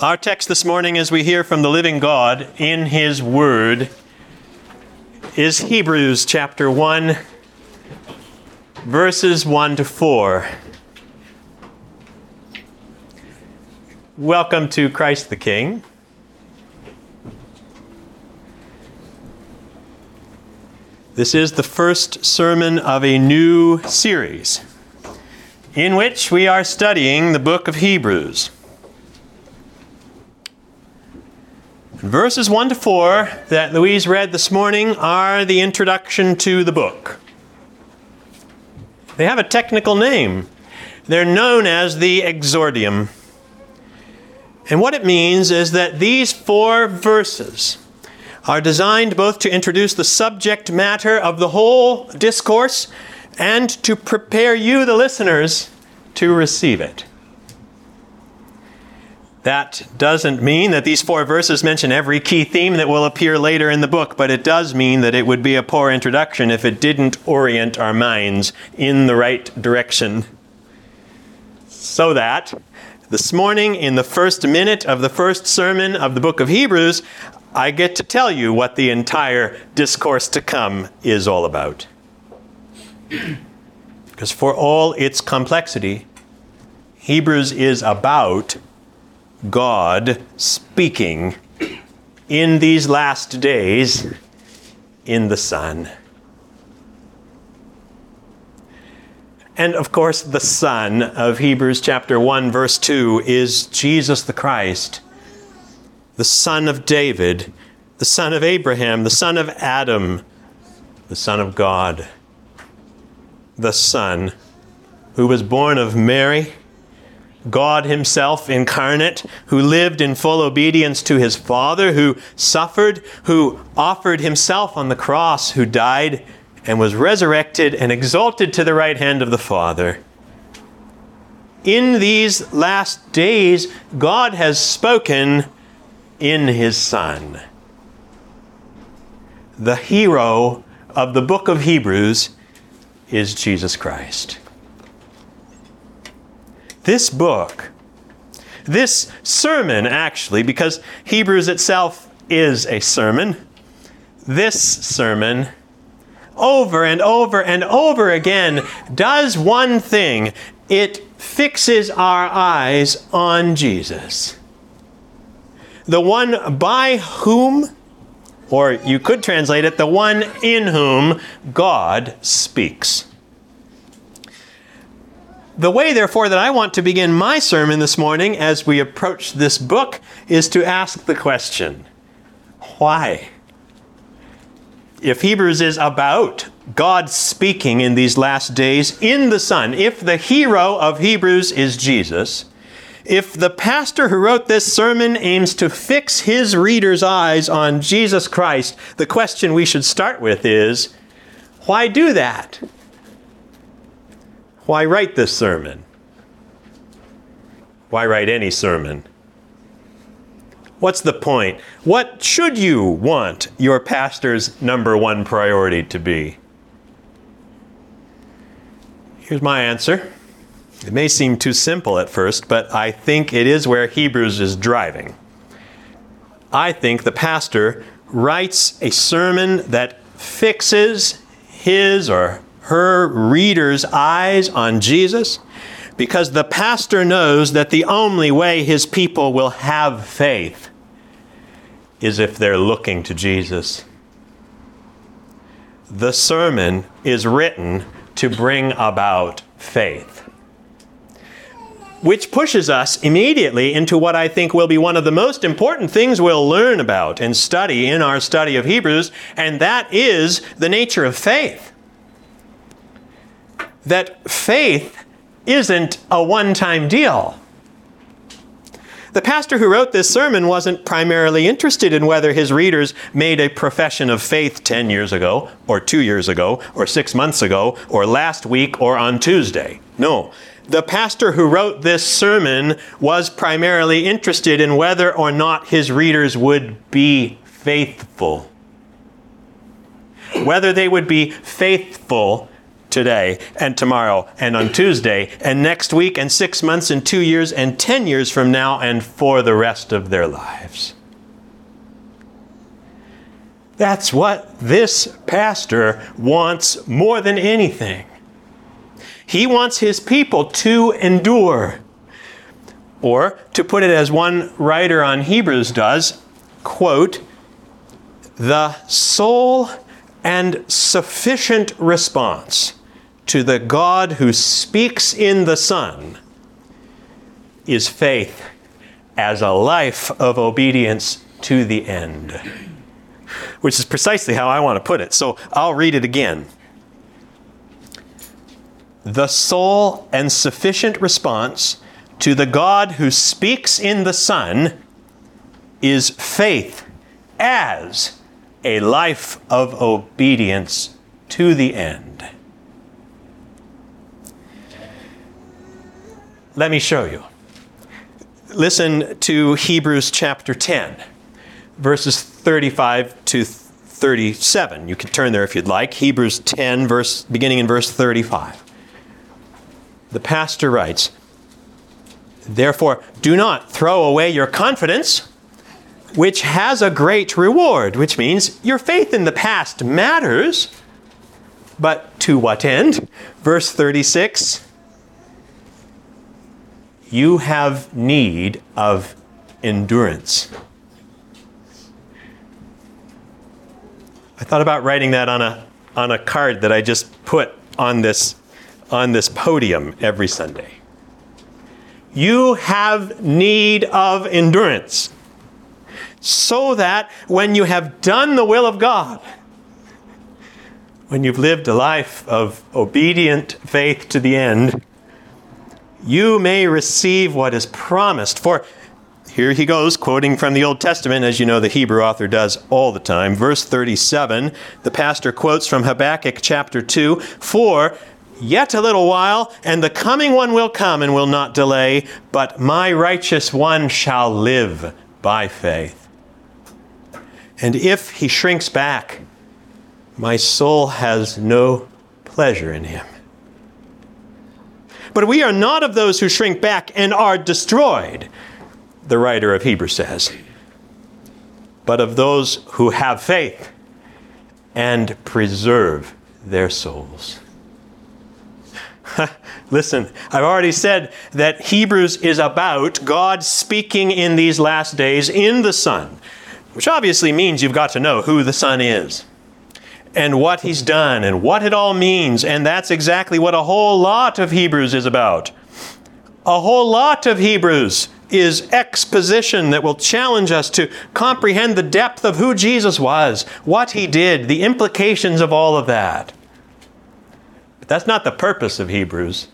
Our text this morning, as we hear from the living God in His Word, is Hebrews chapter 1, verses 1 to 4. Welcome to Christ the King. This is the first sermon of a new series in which we are studying the book of Hebrews. Verses 1 to 4 that Louise read this morning are the introduction to the book. They have a technical name. They're known as the exordium. And what it means is that these four verses are designed both to introduce the subject matter of the whole discourse and to prepare you, the listeners, to receive it. That doesn't mean that these four verses mention every key theme that will appear later in the book, but it does mean that it would be a poor introduction if it didn't orient our minds in the right direction. So that this morning, in the first minute of the first sermon of the book of Hebrews, I get to tell you what the entire discourse to come is all about. Because for all its complexity, Hebrews is about God speaking in these last days in the Son. And of course, the Son of Hebrews chapter 1, verse 2 is Jesus the Christ, the Son of David, the Son of Abraham, the Son of Adam, the Son of God, the Son who was born of Mary God Himself incarnate, who lived in full obedience to His Father, who suffered, who offered Himself on the cross, who died and was resurrected and exalted to the right hand of the Father. In these last days, God has spoken in His Son. The hero of the book of Hebrews is Jesus Christ this book, this sermon, actually, because Hebrews itself is a sermon, this sermon, over and over and over again, does one thing it fixes our eyes on Jesus. The one by whom, or you could translate it, the one in whom God speaks. The way, therefore, that I want to begin my sermon this morning as we approach this book is to ask the question why? If Hebrews is about God speaking in these last days in the Son, if the hero of Hebrews is Jesus, if the pastor who wrote this sermon aims to fix his readers' eyes on Jesus Christ, the question we should start with is why do that? Why write this sermon? Why write any sermon? What's the point? What should you want your pastor's number one priority to be? Here's my answer. It may seem too simple at first, but I think it is where Hebrews is driving. I think the pastor writes a sermon that fixes his or her readers' eyes on Jesus because the pastor knows that the only way his people will have faith is if they're looking to Jesus. The sermon is written to bring about faith. Which pushes us immediately into what I think will be one of the most important things we'll learn about and study in our study of Hebrews, and that is the nature of faith that faith isn't a one time deal. The pastor who wrote this sermon wasn't primarily interested in whether his readers made a profession of faith 10 years ago, or two years ago, or six months ago, or last week, or on Tuesday. No. The pastor who wrote this sermon was primarily interested in whether or not his readers would be faithful. Whether they would be faithful today and tomorrow and on Tuesday and next week and six months and two years and ten years from now and for the rest of their lives. That's what this pastor wants more than anything. He wants his people to endure. Or, to put it as one writer on Hebrews does, quote, the sole and sufficient response to the God who speaks in the Son is faith as a life of obedience to the end. Which is precisely how I want to put it. So I'll read it again. The sole and sufficient response to the God who speaks in the Son is faith as a life of obedience to the end. Let me show you. Listen to Hebrews chapter 10, verses 35 to 37. You can turn there if you'd like. Hebrews 10, verse, beginning in verse 35. The pastor writes, Therefore, do not throw away your confidence, which has a great reward, which means your faith in the past matters. But to what end? Verse 36 You have need of endurance. I thought about writing that on a, on a card that I just put on this, on this podium every Sunday. You have need of endurance so that when you have done the will of God, when you've lived a life of obedient faith to the end, you may receive what is promised. For here he goes, quoting from the Old Testament, as you know the Hebrew author does all the time. Verse 37, the pastor quotes from Habakkuk chapter 2 For Yet a little while, and the coming one will come and will not delay, but my righteous one shall live by faith. And if he shrinks back, my soul has no pleasure in him. But we are not of those who shrink back and are destroyed, the writer of Hebrews says, but of those who have faith and preserve their souls. Listen, I've already said that Hebrews is about God speaking in these last days in the Son, which obviously means you've got to know who the Son is and what he's done and what it all means. And that's exactly what a whole lot of Hebrews is about. A whole lot of Hebrews is exposition that will challenge us to comprehend the depth of who Jesus was, what he did, the implications of all of that. But that's not the purpose of Hebrews.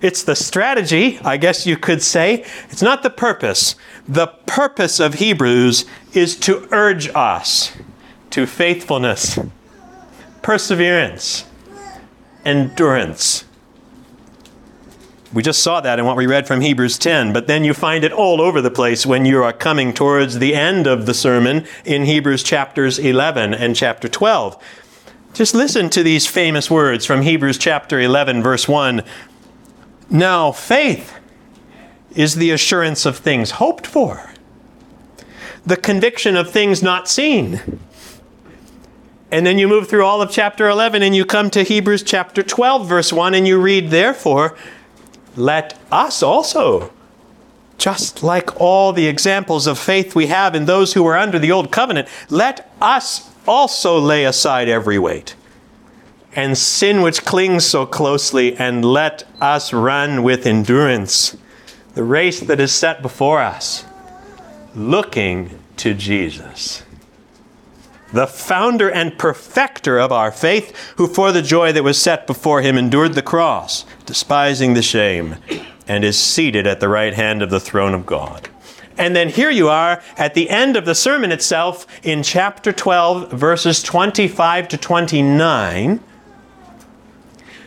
It's the strategy, I guess you could say. It's not the purpose. The purpose of Hebrews is to urge us to faithfulness, perseverance, endurance. We just saw that in what we read from Hebrews 10, but then you find it all over the place when you are coming towards the end of the sermon in Hebrews chapters 11 and chapter 12. Just listen to these famous words from Hebrews chapter 11, verse 1. Now, faith is the assurance of things hoped for, the conviction of things not seen. And then you move through all of chapter 11 and you come to Hebrews chapter 12, verse 1, and you read, Therefore, let us also, just like all the examples of faith we have in those who were under the old covenant, let us also lay aside every weight and sin which clings so closely, and let us run with endurance the race that is set before us, looking to Jesus, the founder and perfecter of our faith, who for the joy that was set before him endured the cross, despising the shame, and is seated at the right hand of the throne of God. And then here you are at the end of the sermon itself in chapter 12, verses 25 to 29.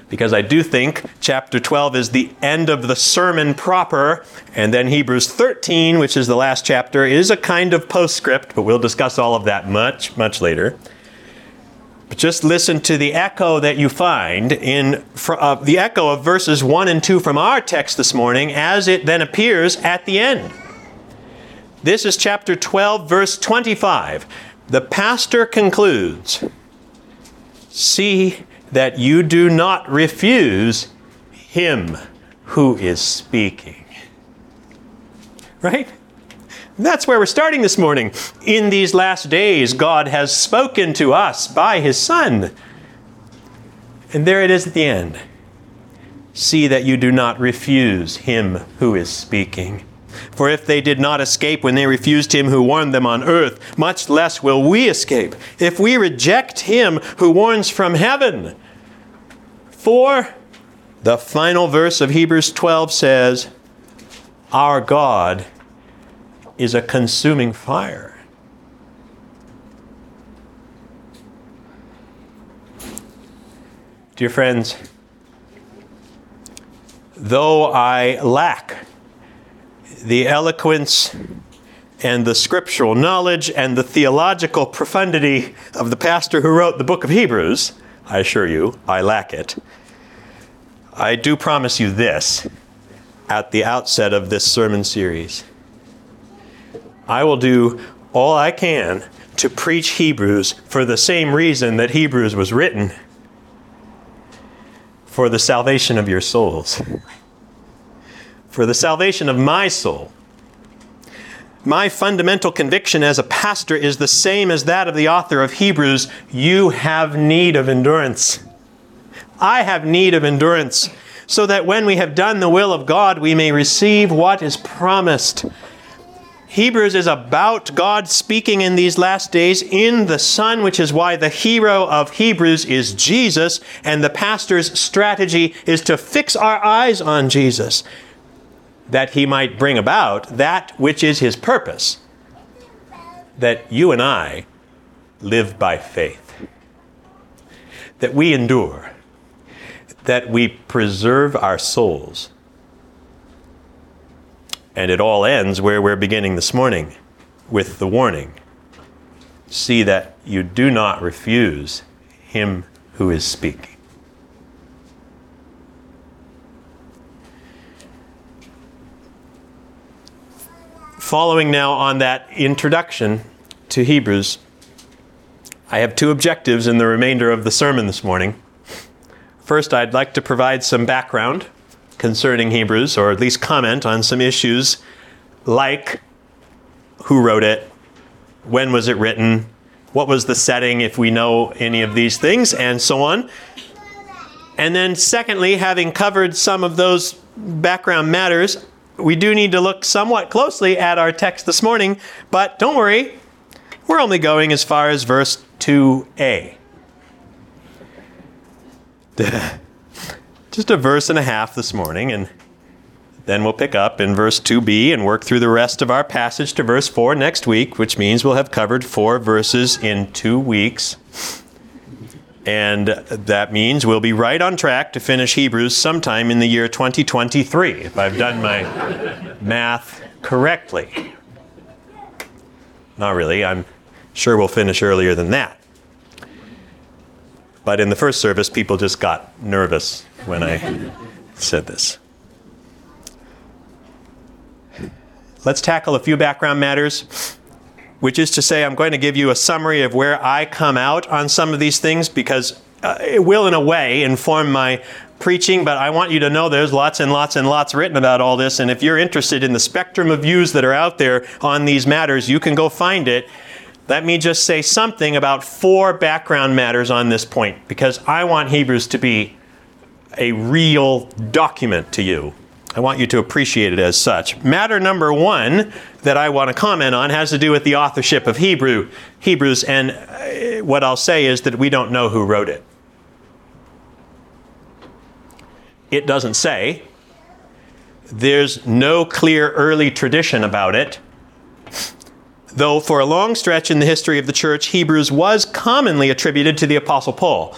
Because I do think chapter 12 is the end of the sermon proper, and then Hebrews 13, which is the last chapter, is a kind of postscript, but we'll discuss all of that much, much later. But just listen to the echo that you find in uh, the echo of verses 1 and 2 from our text this morning as it then appears at the end. This is chapter 12, verse 25. The pastor concludes See that you do not refuse him who is speaking. Right? That's where we're starting this morning. In these last days, God has spoken to us by His Son. And there it is at the end. See that you do not refuse Him who is speaking. For if they did not escape when they refused Him who warned them on earth, much less will we escape if we reject Him who warns from heaven. For the final verse of Hebrews 12 says, Our God is a consuming fire. Dear friends, though I lack the eloquence and the scriptural knowledge and the theological profundity of the pastor who wrote the book of Hebrews, I assure you, I lack it. I do promise you this at the outset of this sermon series. I will do all I can to preach Hebrews for the same reason that Hebrews was written for the salvation of your souls, for the salvation of my soul. My fundamental conviction as a pastor is the same as that of the author of Hebrews. You have need of endurance. I have need of endurance so that when we have done the will of God, we may receive what is promised. Hebrews is about God speaking in these last days in the Son, which is why the hero of Hebrews is Jesus, and the pastor's strategy is to fix our eyes on Jesus, that he might bring about that which is his purpose, that you and I live by faith, that we endure, that we preserve our souls and it all ends where we're beginning this morning with the warning see that you do not refuse him who is speaking. Following now on that introduction to Hebrews, I have two objectives in the remainder of the sermon this morning. First, I'd like to provide some background concerning Hebrews, or at least comment on some issues like who wrote it, when was it written, what was the setting, if we know any of these things, and so on. And then, secondly, having covered some of those background matters, we do need to look somewhat closely at our text this morning, but don't worry, we're only going as far as verse 2a. just a verse and a half this morning, and then we'll pick up in verse 2b and work through the rest of our passage to verse 4 next week, which means we'll have covered four verses in two weeks. And that means we'll be right on track to finish Hebrews sometime in the year 2023, if I've done my math correctly. Not really, I'm sure we'll finish earlier than that. But in the first service, people just got nervous when I said this. Let's tackle a few background matters, which is to say, I'm going to give you a summary of where I come out on some of these things because uh, it will, in a way, inform my preaching, but I want you to know there's lots and lots and lots written about all this. And if you're interested in the spectrum of views that are out there on these matters, you can go find it. Let me just say something about four background matters on this point because I want Hebrews to be a real document to you. I want you to appreciate it as such. Matter number one that I want to comment on has to do with the authorship of Hebrew, Hebrews, and uh, what I'll say is that we don't know who wrote it. It doesn't say. There's no clear early tradition about it. Though for a long stretch in the history of the church, Hebrews was commonly attributed to the Apostle Paul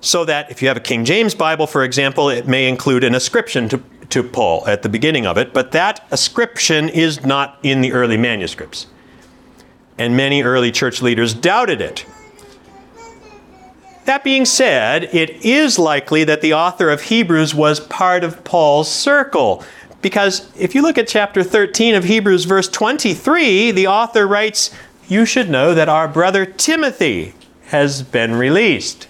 so that if you have a King James Bible, for example, it may include an ascription to, to Paul at the beginning of it, but that ascription is not in the early manuscripts. And many early church leaders doubted it. That being said, it is likely that the author of Hebrews was part of Paul's circle. Because if you look at chapter 13 of Hebrews, verse 23, the author writes, You should know that our brother Timothy has been released.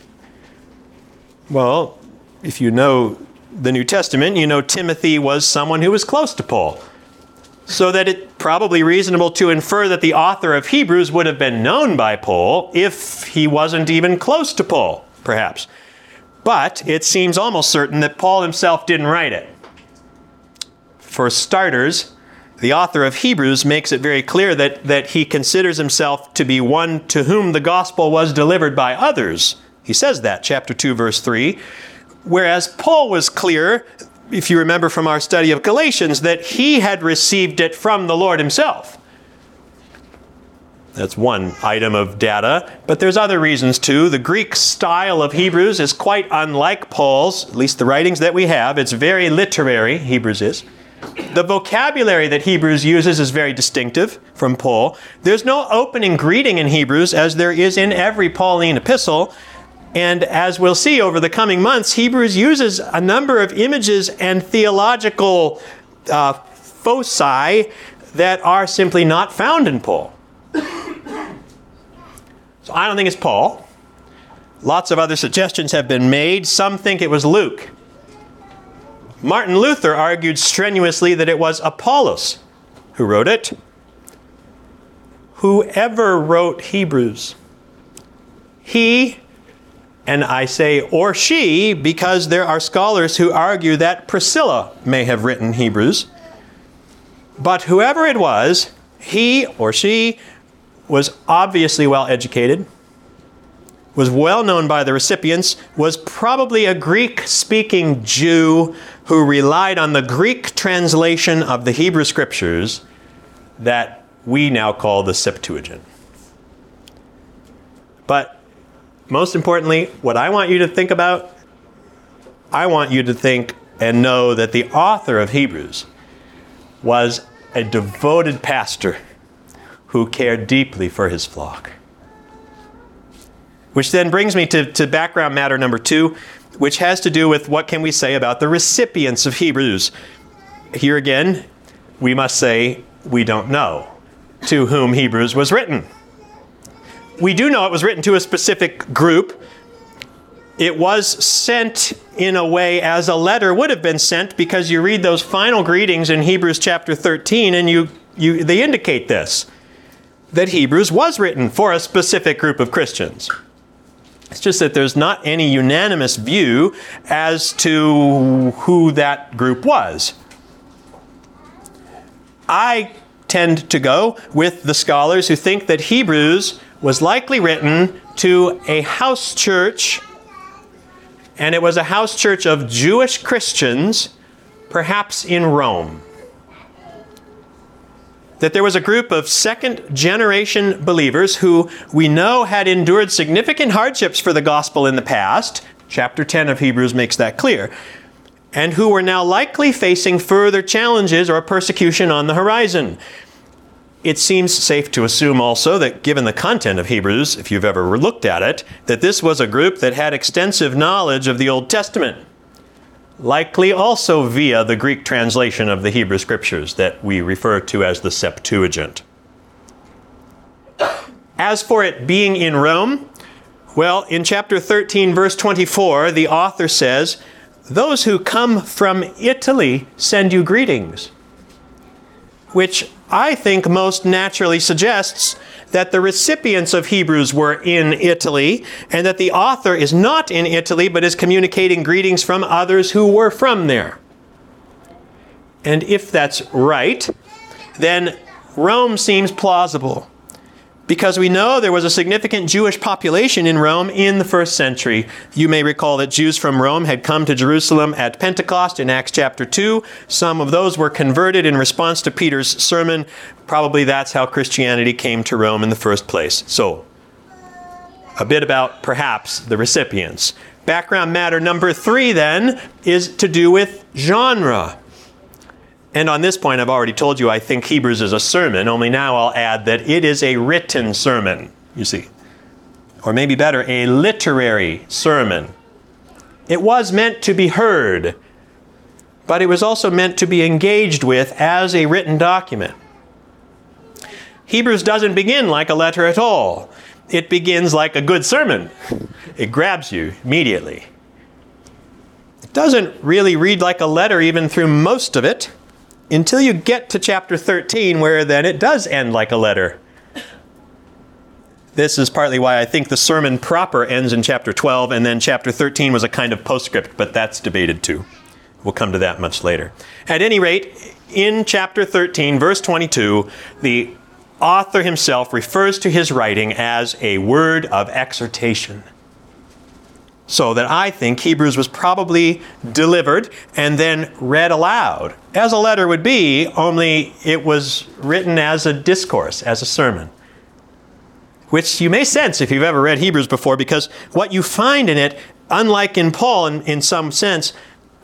Well, if you know the New Testament, you know Timothy was someone who was close to Paul. So that it's probably reasonable to infer that the author of Hebrews would have been known by Paul if he wasn't even close to Paul, perhaps. But it seems almost certain that Paul himself didn't write it. For starters, the author of Hebrews makes it very clear that, that he considers himself to be one to whom the gospel was delivered by others. He says that, chapter 2, verse 3. Whereas Paul was clear, if you remember from our study of Galatians, that he had received it from the Lord himself. That's one item of data, but there's other reasons too. The Greek style of Hebrews is quite unlike Paul's, at least the writings that we have. It's very literary, Hebrews is. The vocabulary that Hebrews uses is very distinctive from Paul. There's no opening greeting in Hebrews as there is in every Pauline epistle. And as we'll see over the coming months, Hebrews uses a number of images and theological uh, foci that are simply not found in Paul. So I don't think it's Paul. Lots of other suggestions have been made. Some think it was Luke. Martin Luther argued strenuously that it was Apollos who wrote it. Whoever wrote Hebrews, he, and I say or she because there are scholars who argue that Priscilla may have written Hebrews. But whoever it was, he or she was obviously well educated, was well known by the recipients, was probably a Greek speaking Jew who relied on the Greek translation of the Hebrew scriptures that we now call the Septuagint. But most importantly, what I want you to think about, I want you to think and know that the author of Hebrews was a devoted pastor who cared deeply for his flock. Which then brings me to, to background matter number two, which has to do with what can we say about the recipients of Hebrews. Here again, we must say we don't know to whom Hebrews was written. We do know it was written to a specific group. It was sent in a way as a letter would have been sent because you read those final greetings in Hebrews chapter 13 and you, you, they indicate this that Hebrews was written for a specific group of Christians. It's just that there's not any unanimous view as to who that group was. I tend to go with the scholars who think that Hebrews was likely written to a house church, and it was a house church of Jewish Christians, perhaps in Rome that there was a group of second generation believers who we know had endured significant hardships for the gospel in the past. Chapter 10 of Hebrews makes that clear. And who were now likely facing further challenges or persecution on the horizon. It seems safe to assume also that, given the content of Hebrews, if you've ever looked at it, that this was a group that had extensive knowledge of the Old Testament likely also via the Greek translation of the Hebrew Scriptures that we refer to as the Septuagint. As for it being in Rome, well, in chapter 13, verse 24, the author says, Those who come from Italy send you greetings, which I think most naturally suggests that the recipients of Hebrews were in Italy and that the author is not in Italy but is communicating greetings from others who were from there. And if that's right, then Rome seems plausible because we know there was a significant Jewish population in Rome in the first century. You may recall that Jews from Rome had come to Jerusalem at Pentecost in Acts chapter 2. Some of those were converted in response to Peter's sermon. Probably that's how Christianity came to Rome in the first place. So, a bit about perhaps the recipients. Background matter number three, then, is to do with genre. And on this point, I've already told you I think Hebrews is a sermon, only now I'll add that it is a written sermon, you see. or maybe better, a literary sermon. It was meant to be heard, but it was also meant to be engaged with as a written document. Hebrews doesn't begin like a letter at all. It begins like a good sermon. It grabs you immediately. It doesn't really read like a letter even through most of it until you get to chapter 13, where then it does end like a letter. This is partly why I think the sermon proper ends in chapter 12, and then chapter 13 was a kind of postscript, but that's debated too. We'll come to that much later. At any rate, in chapter 13, verse 22, the author himself refers to his writing as a word of exhortation. So that I think Hebrews was probably delivered and then read aloud, as a letter would be, only it was written as a discourse, as a sermon which you may sense if you've ever read Hebrews before, because what you find in it, unlike in Paul in, in some sense,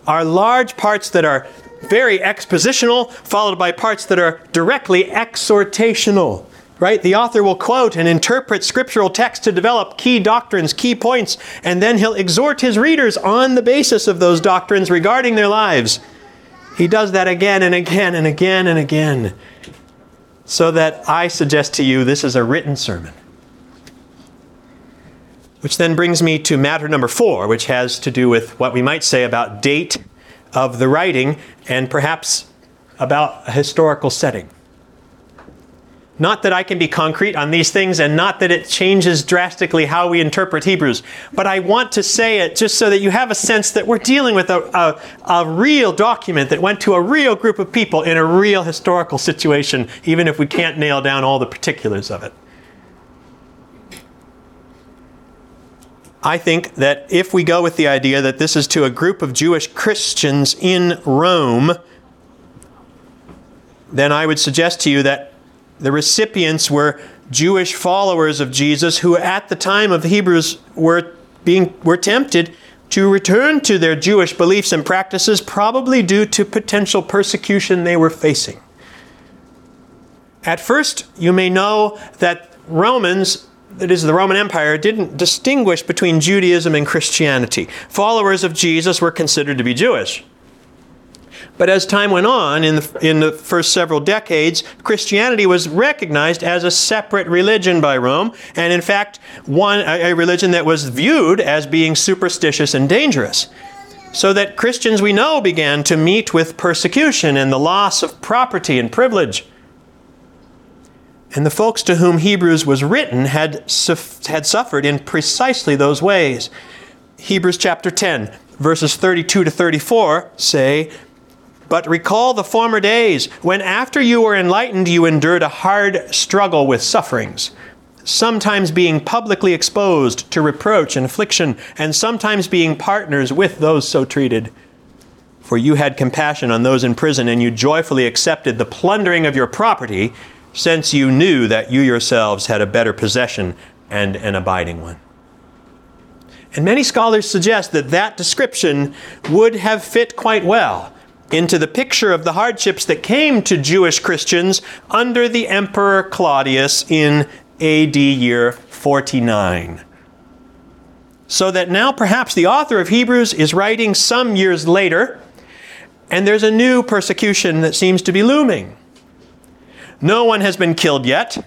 are large parts that are very expositional, followed by parts that are directly exhortational. Right? The author will quote and interpret scriptural text to develop key doctrines, key points, and then he'll exhort his readers on the basis of those doctrines regarding their lives. He does that again and again and again and again. So that I suggest to you this is a written sermon. Which then brings me to matter number four, which has to do with what we might say about date of the writing and perhaps about a historical setting. Not that I can be concrete on these things and not that it changes drastically how we interpret Hebrews, but I want to say it just so that you have a sense that we're dealing with a, a, a, real document that went to a real group of people in a real historical situation, even if we can't nail down all the particulars of it. I think that if we go with the idea that this is to a group of Jewish Christians in Rome, then I would suggest to you that the recipients were Jewish followers of Jesus who at the time of the Hebrews were being were tempted to return to their Jewish beliefs and practices probably due to potential persecution they were facing. At first, you may know that Romans that is, the Roman Empire didn't distinguish between Judaism and Christianity. Followers of Jesus were considered to be Jewish. But as time went on, in the, in the first several decades, Christianity was recognized as a separate religion by Rome, and in fact, one, a, a religion that was viewed as being superstitious and dangerous. So that Christians we know began to meet with persecution and the loss of property and privilege. And the folks to whom Hebrews was written had, had suffered in precisely those ways. Hebrews chapter 10, verses 32 to 34 say, But recall the former days when, after you were enlightened, you endured a hard struggle with sufferings, sometimes being publicly exposed to reproach and affliction, and sometimes being partners with those so treated. For you had compassion on those in prison, and you joyfully accepted the plundering of your property since you knew that you yourselves had a better possession and an abiding one. And many scholars suggest that that description would have fit quite well into the picture of the hardships that came to Jewish Christians under the Emperor Claudius in AD year 49. So that now perhaps the author of Hebrews is writing some years later, and there's a new persecution that seems to be looming. No one has been killed yet,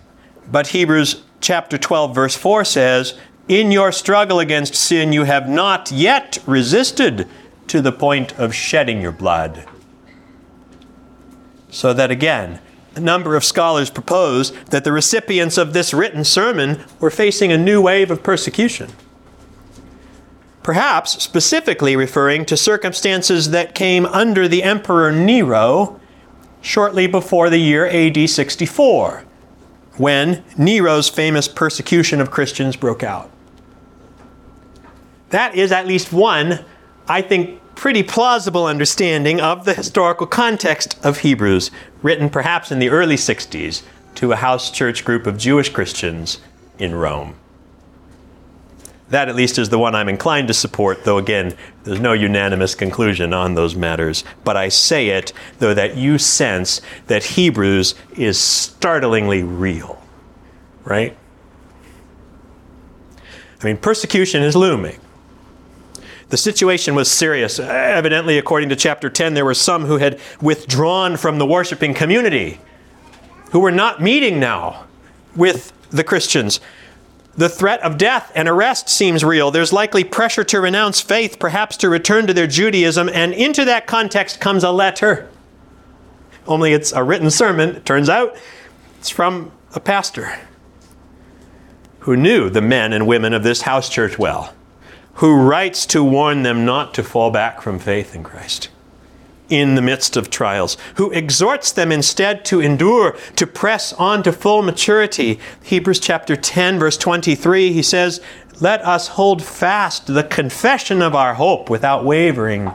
but Hebrews chapter 12, verse 4 says, In your struggle against sin, you have not yet resisted to the point of shedding your blood. So that again, a number of scholars propose that the recipients of this written sermon were facing a new wave of persecution. Perhaps specifically referring to circumstances that came under the Emperor Nero shortly before the year AD 64, when Nero's famous persecution of Christians broke out. That is at least one, I think, pretty plausible understanding of the historical context of Hebrews, written perhaps in the early 60s to a house church group of Jewish Christians in Rome. That, at least, is the one I'm inclined to support, though, again, there's no unanimous conclusion on those matters. But I say it, though, that you sense that Hebrews is startlingly real. Right? I mean, persecution is looming. The situation was serious. Evidently, according to chapter 10, there were some who had withdrawn from the worshiping community, who were not meeting now with the Christians. The threat of death and arrest seems real. There's likely pressure to renounce faith, perhaps to return to their Judaism, and into that context comes a letter. Only it's a written sermon, it turns out. It's from a pastor who knew the men and women of this house church well who writes to warn them not to fall back from faith in Christ in the midst of trials, who exhorts them instead to endure, to press on to full maturity. Hebrews chapter 10, verse 23, he says, Let us hold fast the confession of our hope without wavering,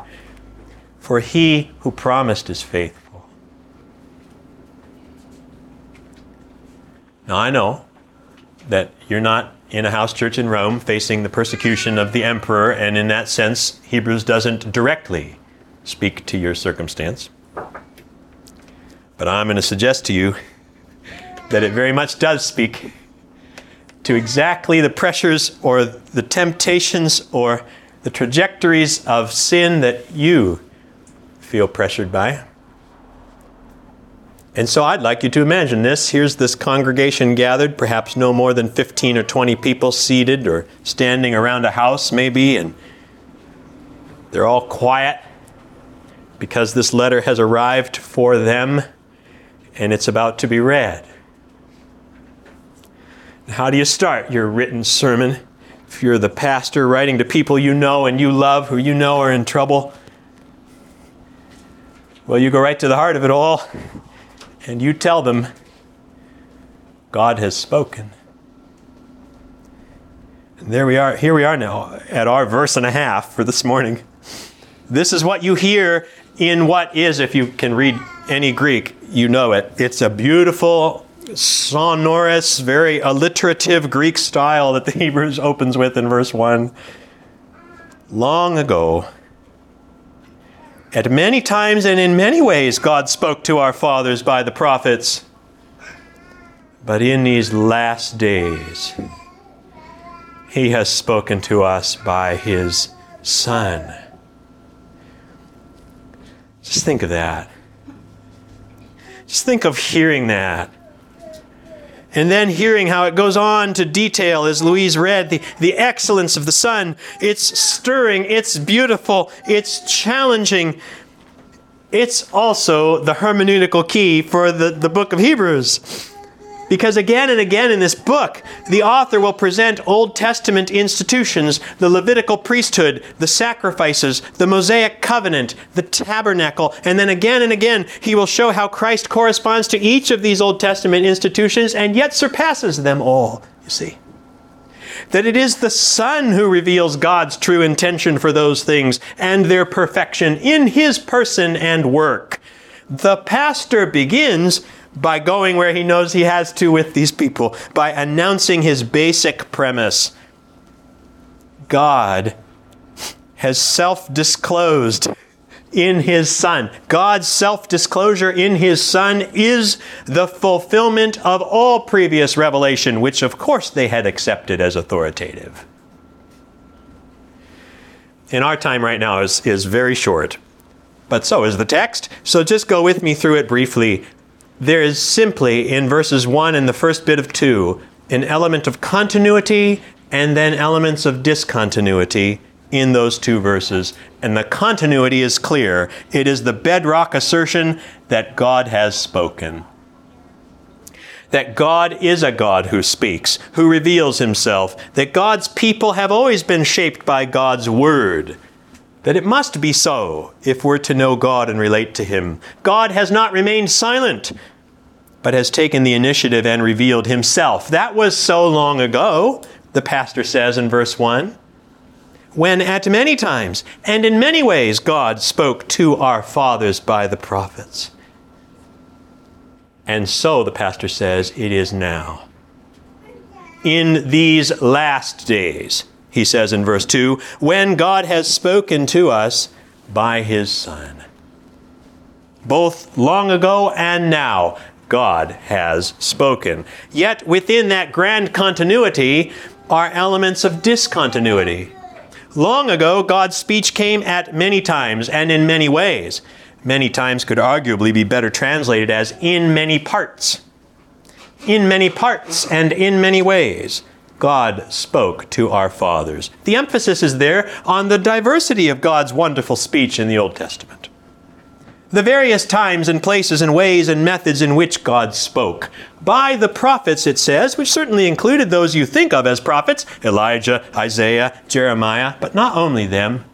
for he who promised is faithful. Now I know that you're not in a house church in Rome facing the persecution of the emperor, and in that sense, Hebrews doesn't directly speak to your circumstance. But I'm going to suggest to you that it very much does speak to exactly the pressures or the temptations or the trajectories of sin that you feel pressured by. And so I'd like you to imagine this. Here's this congregation gathered, perhaps no more than 15 or 20 people seated or standing around a house, maybe, and they're all quiet because this letter has arrived for them and it's about to be read. How do you start your written sermon? If you're the pastor writing to people you know and you love, who you know are in trouble, well, you go right to the heart of it all and you tell them, God has spoken. And there we are, here we are now at our verse and a half for this morning. This is what you hear in what is, if you can read any Greek, you know it. It's a beautiful, sonorous, very alliterative Greek style that the Hebrews opens with in verse 1. Long ago, at many times and in many ways, God spoke to our fathers by the prophets. But in these last days, He has spoken to us by His Son. Just think of that. Just think of hearing that. And then hearing how it goes on to detail, as Louise read, the, the excellence of the Son. It's stirring, it's beautiful, it's challenging. It's also the hermeneutical key for the, the book of Hebrews. Because again and again in this book, the author will present Old Testament institutions, the Levitical priesthood, the sacrifices, the Mosaic covenant, the tabernacle, and then again and again he will show how Christ corresponds to each of these Old Testament institutions and yet surpasses them all, you see. That it is the Son who reveals God's true intention for those things and their perfection in his person and work. The pastor begins by going where he knows he has to with these people, by announcing his basic premise God has self disclosed in his Son. God's self disclosure in his Son is the fulfillment of all previous revelation, which of course they had accepted as authoritative. In our time right now is, is very short, but so is the text. So just go with me through it briefly there is simply in verses 1 and the first bit of 2 an element of continuity and then elements of discontinuity in those two verses. And the continuity is clear. It is the bedrock assertion that God has spoken. That God is a God who speaks, who reveals himself, that God's people have always been shaped by God's word that it must be so if we're to know God and relate to Him. God has not remained silent but has taken the initiative and revealed himself. That was so long ago, the pastor says in verse 1, when at many times and in many ways God spoke to our fathers by the prophets. And so, the pastor says, it is now. In these last days, he says in verse 2, when God has spoken to us by his Son. Both long ago and now, God has spoken. Yet within that grand continuity, are elements of discontinuity. Long ago, God's speech came at many times and in many ways. Many times could arguably be better translated as in many parts. In many parts and in many ways, God spoke to our fathers. The emphasis is there on the diversity of God's wonderful speech in the Old Testament the various times and places and ways and methods in which God spoke. By the prophets, it says, which certainly included those you think of as prophets Elijah, Isaiah, Jeremiah, but not only them.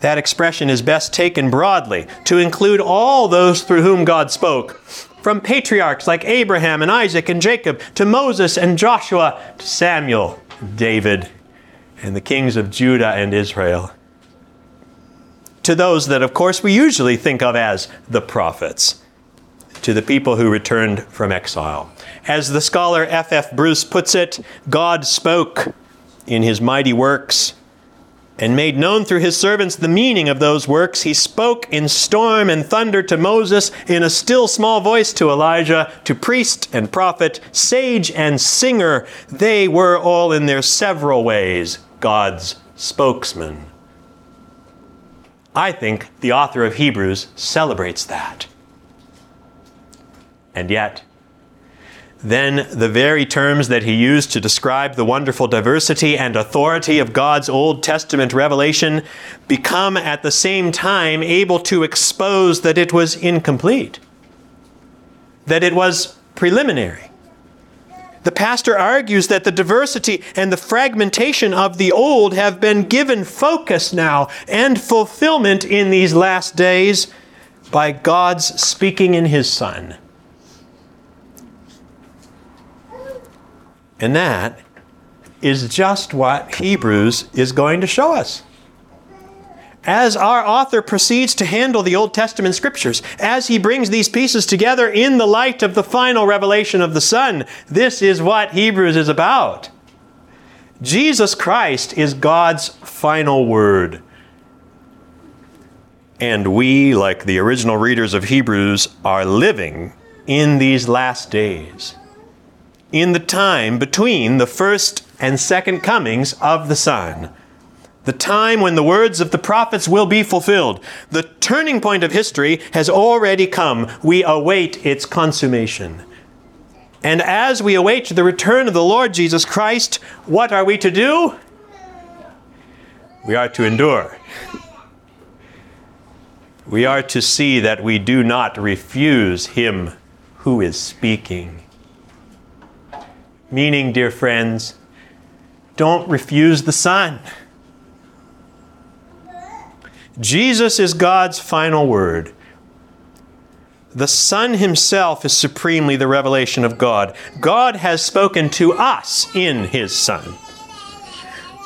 That expression is best taken broadly to include all those through whom God spoke, from patriarchs like Abraham and Isaac and Jacob, to Moses and Joshua, to Samuel, David, and the kings of Judah and Israel to those that, of course, we usually think of as the prophets, to the people who returned from exile. As the scholar F. F. Bruce puts it, God spoke in his mighty works and made known through his servants the meaning of those works. He spoke in storm and thunder to Moses, in a still small voice to Elijah, to priest and prophet, sage and singer. They were all in their several ways God's spokesmen. I think the author of Hebrews celebrates that. And yet, then the very terms that he used to describe the wonderful diversity and authority of God's Old Testament revelation become at the same time able to expose that it was incomplete, that it was preliminary, the pastor argues that the diversity and the fragmentation of the old have been given focus now and fulfillment in these last days by God's speaking in His Son. And that is just what Hebrews is going to show us as our author proceeds to handle the Old Testament scriptures, as he brings these pieces together in the light of the final revelation of the Son, this is what Hebrews is about. Jesus Christ is God's final word. And we, like the original readers of Hebrews, are living in these last days, in the time between the first and second comings of the Son the time when the words of the prophets will be fulfilled. The turning point of history has already come. We await its consummation. And as we await the return of the Lord Jesus Christ, what are we to do? We are to endure. We are to see that we do not refuse Him who is speaking. Meaning, dear friends, don't refuse the Son. Jesus is God's final word. The Son Himself is supremely the revelation of God. God has spoken to us in His Son.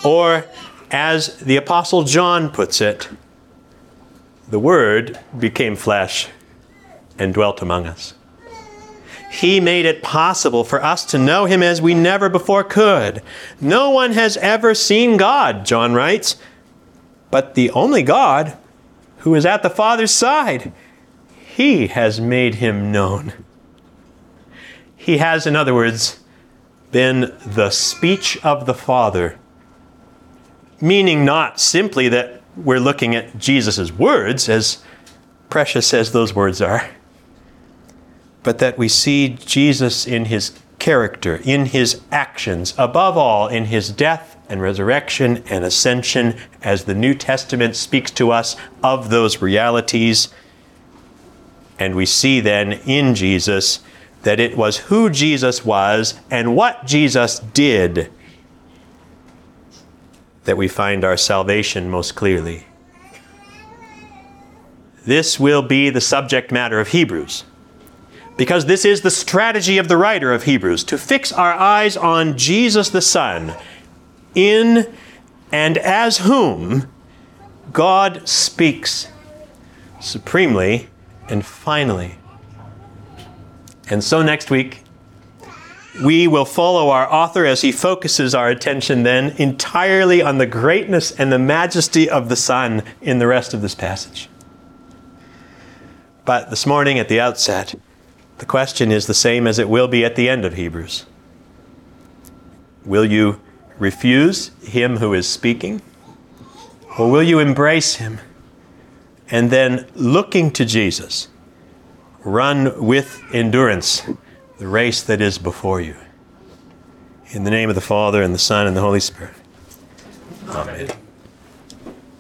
Or, as the Apostle John puts it, the Word became flesh and dwelt among us. He made it possible for us to know Him as we never before could. No one has ever seen God, John writes but the only God who is at the Father's side. He has made him known. He has, in other words, been the speech of the Father, meaning not simply that we're looking at Jesus' words, as precious as those words are, but that we see Jesus in his character, in his actions, above all, in his death and resurrection and ascension as the New Testament speaks to us of those realities. And we see then in Jesus that it was who Jesus was and what Jesus did that we find our salvation most clearly. This will be the subject matter of Hebrews. Because this is the strategy of the writer of Hebrews to fix our eyes on Jesus the Son in and as whom God speaks supremely and finally. And so next week, we will follow our author as he focuses our attention then entirely on the greatness and the majesty of the Son in the rest of this passage. But this morning at the outset, the question is the same as it will be at the end of Hebrews. Will you refuse him who is speaking? Or will you embrace him and then, looking to Jesus, run with endurance the race that is before you? In the name of the Father, and the Son, and the Holy Spirit. Amen.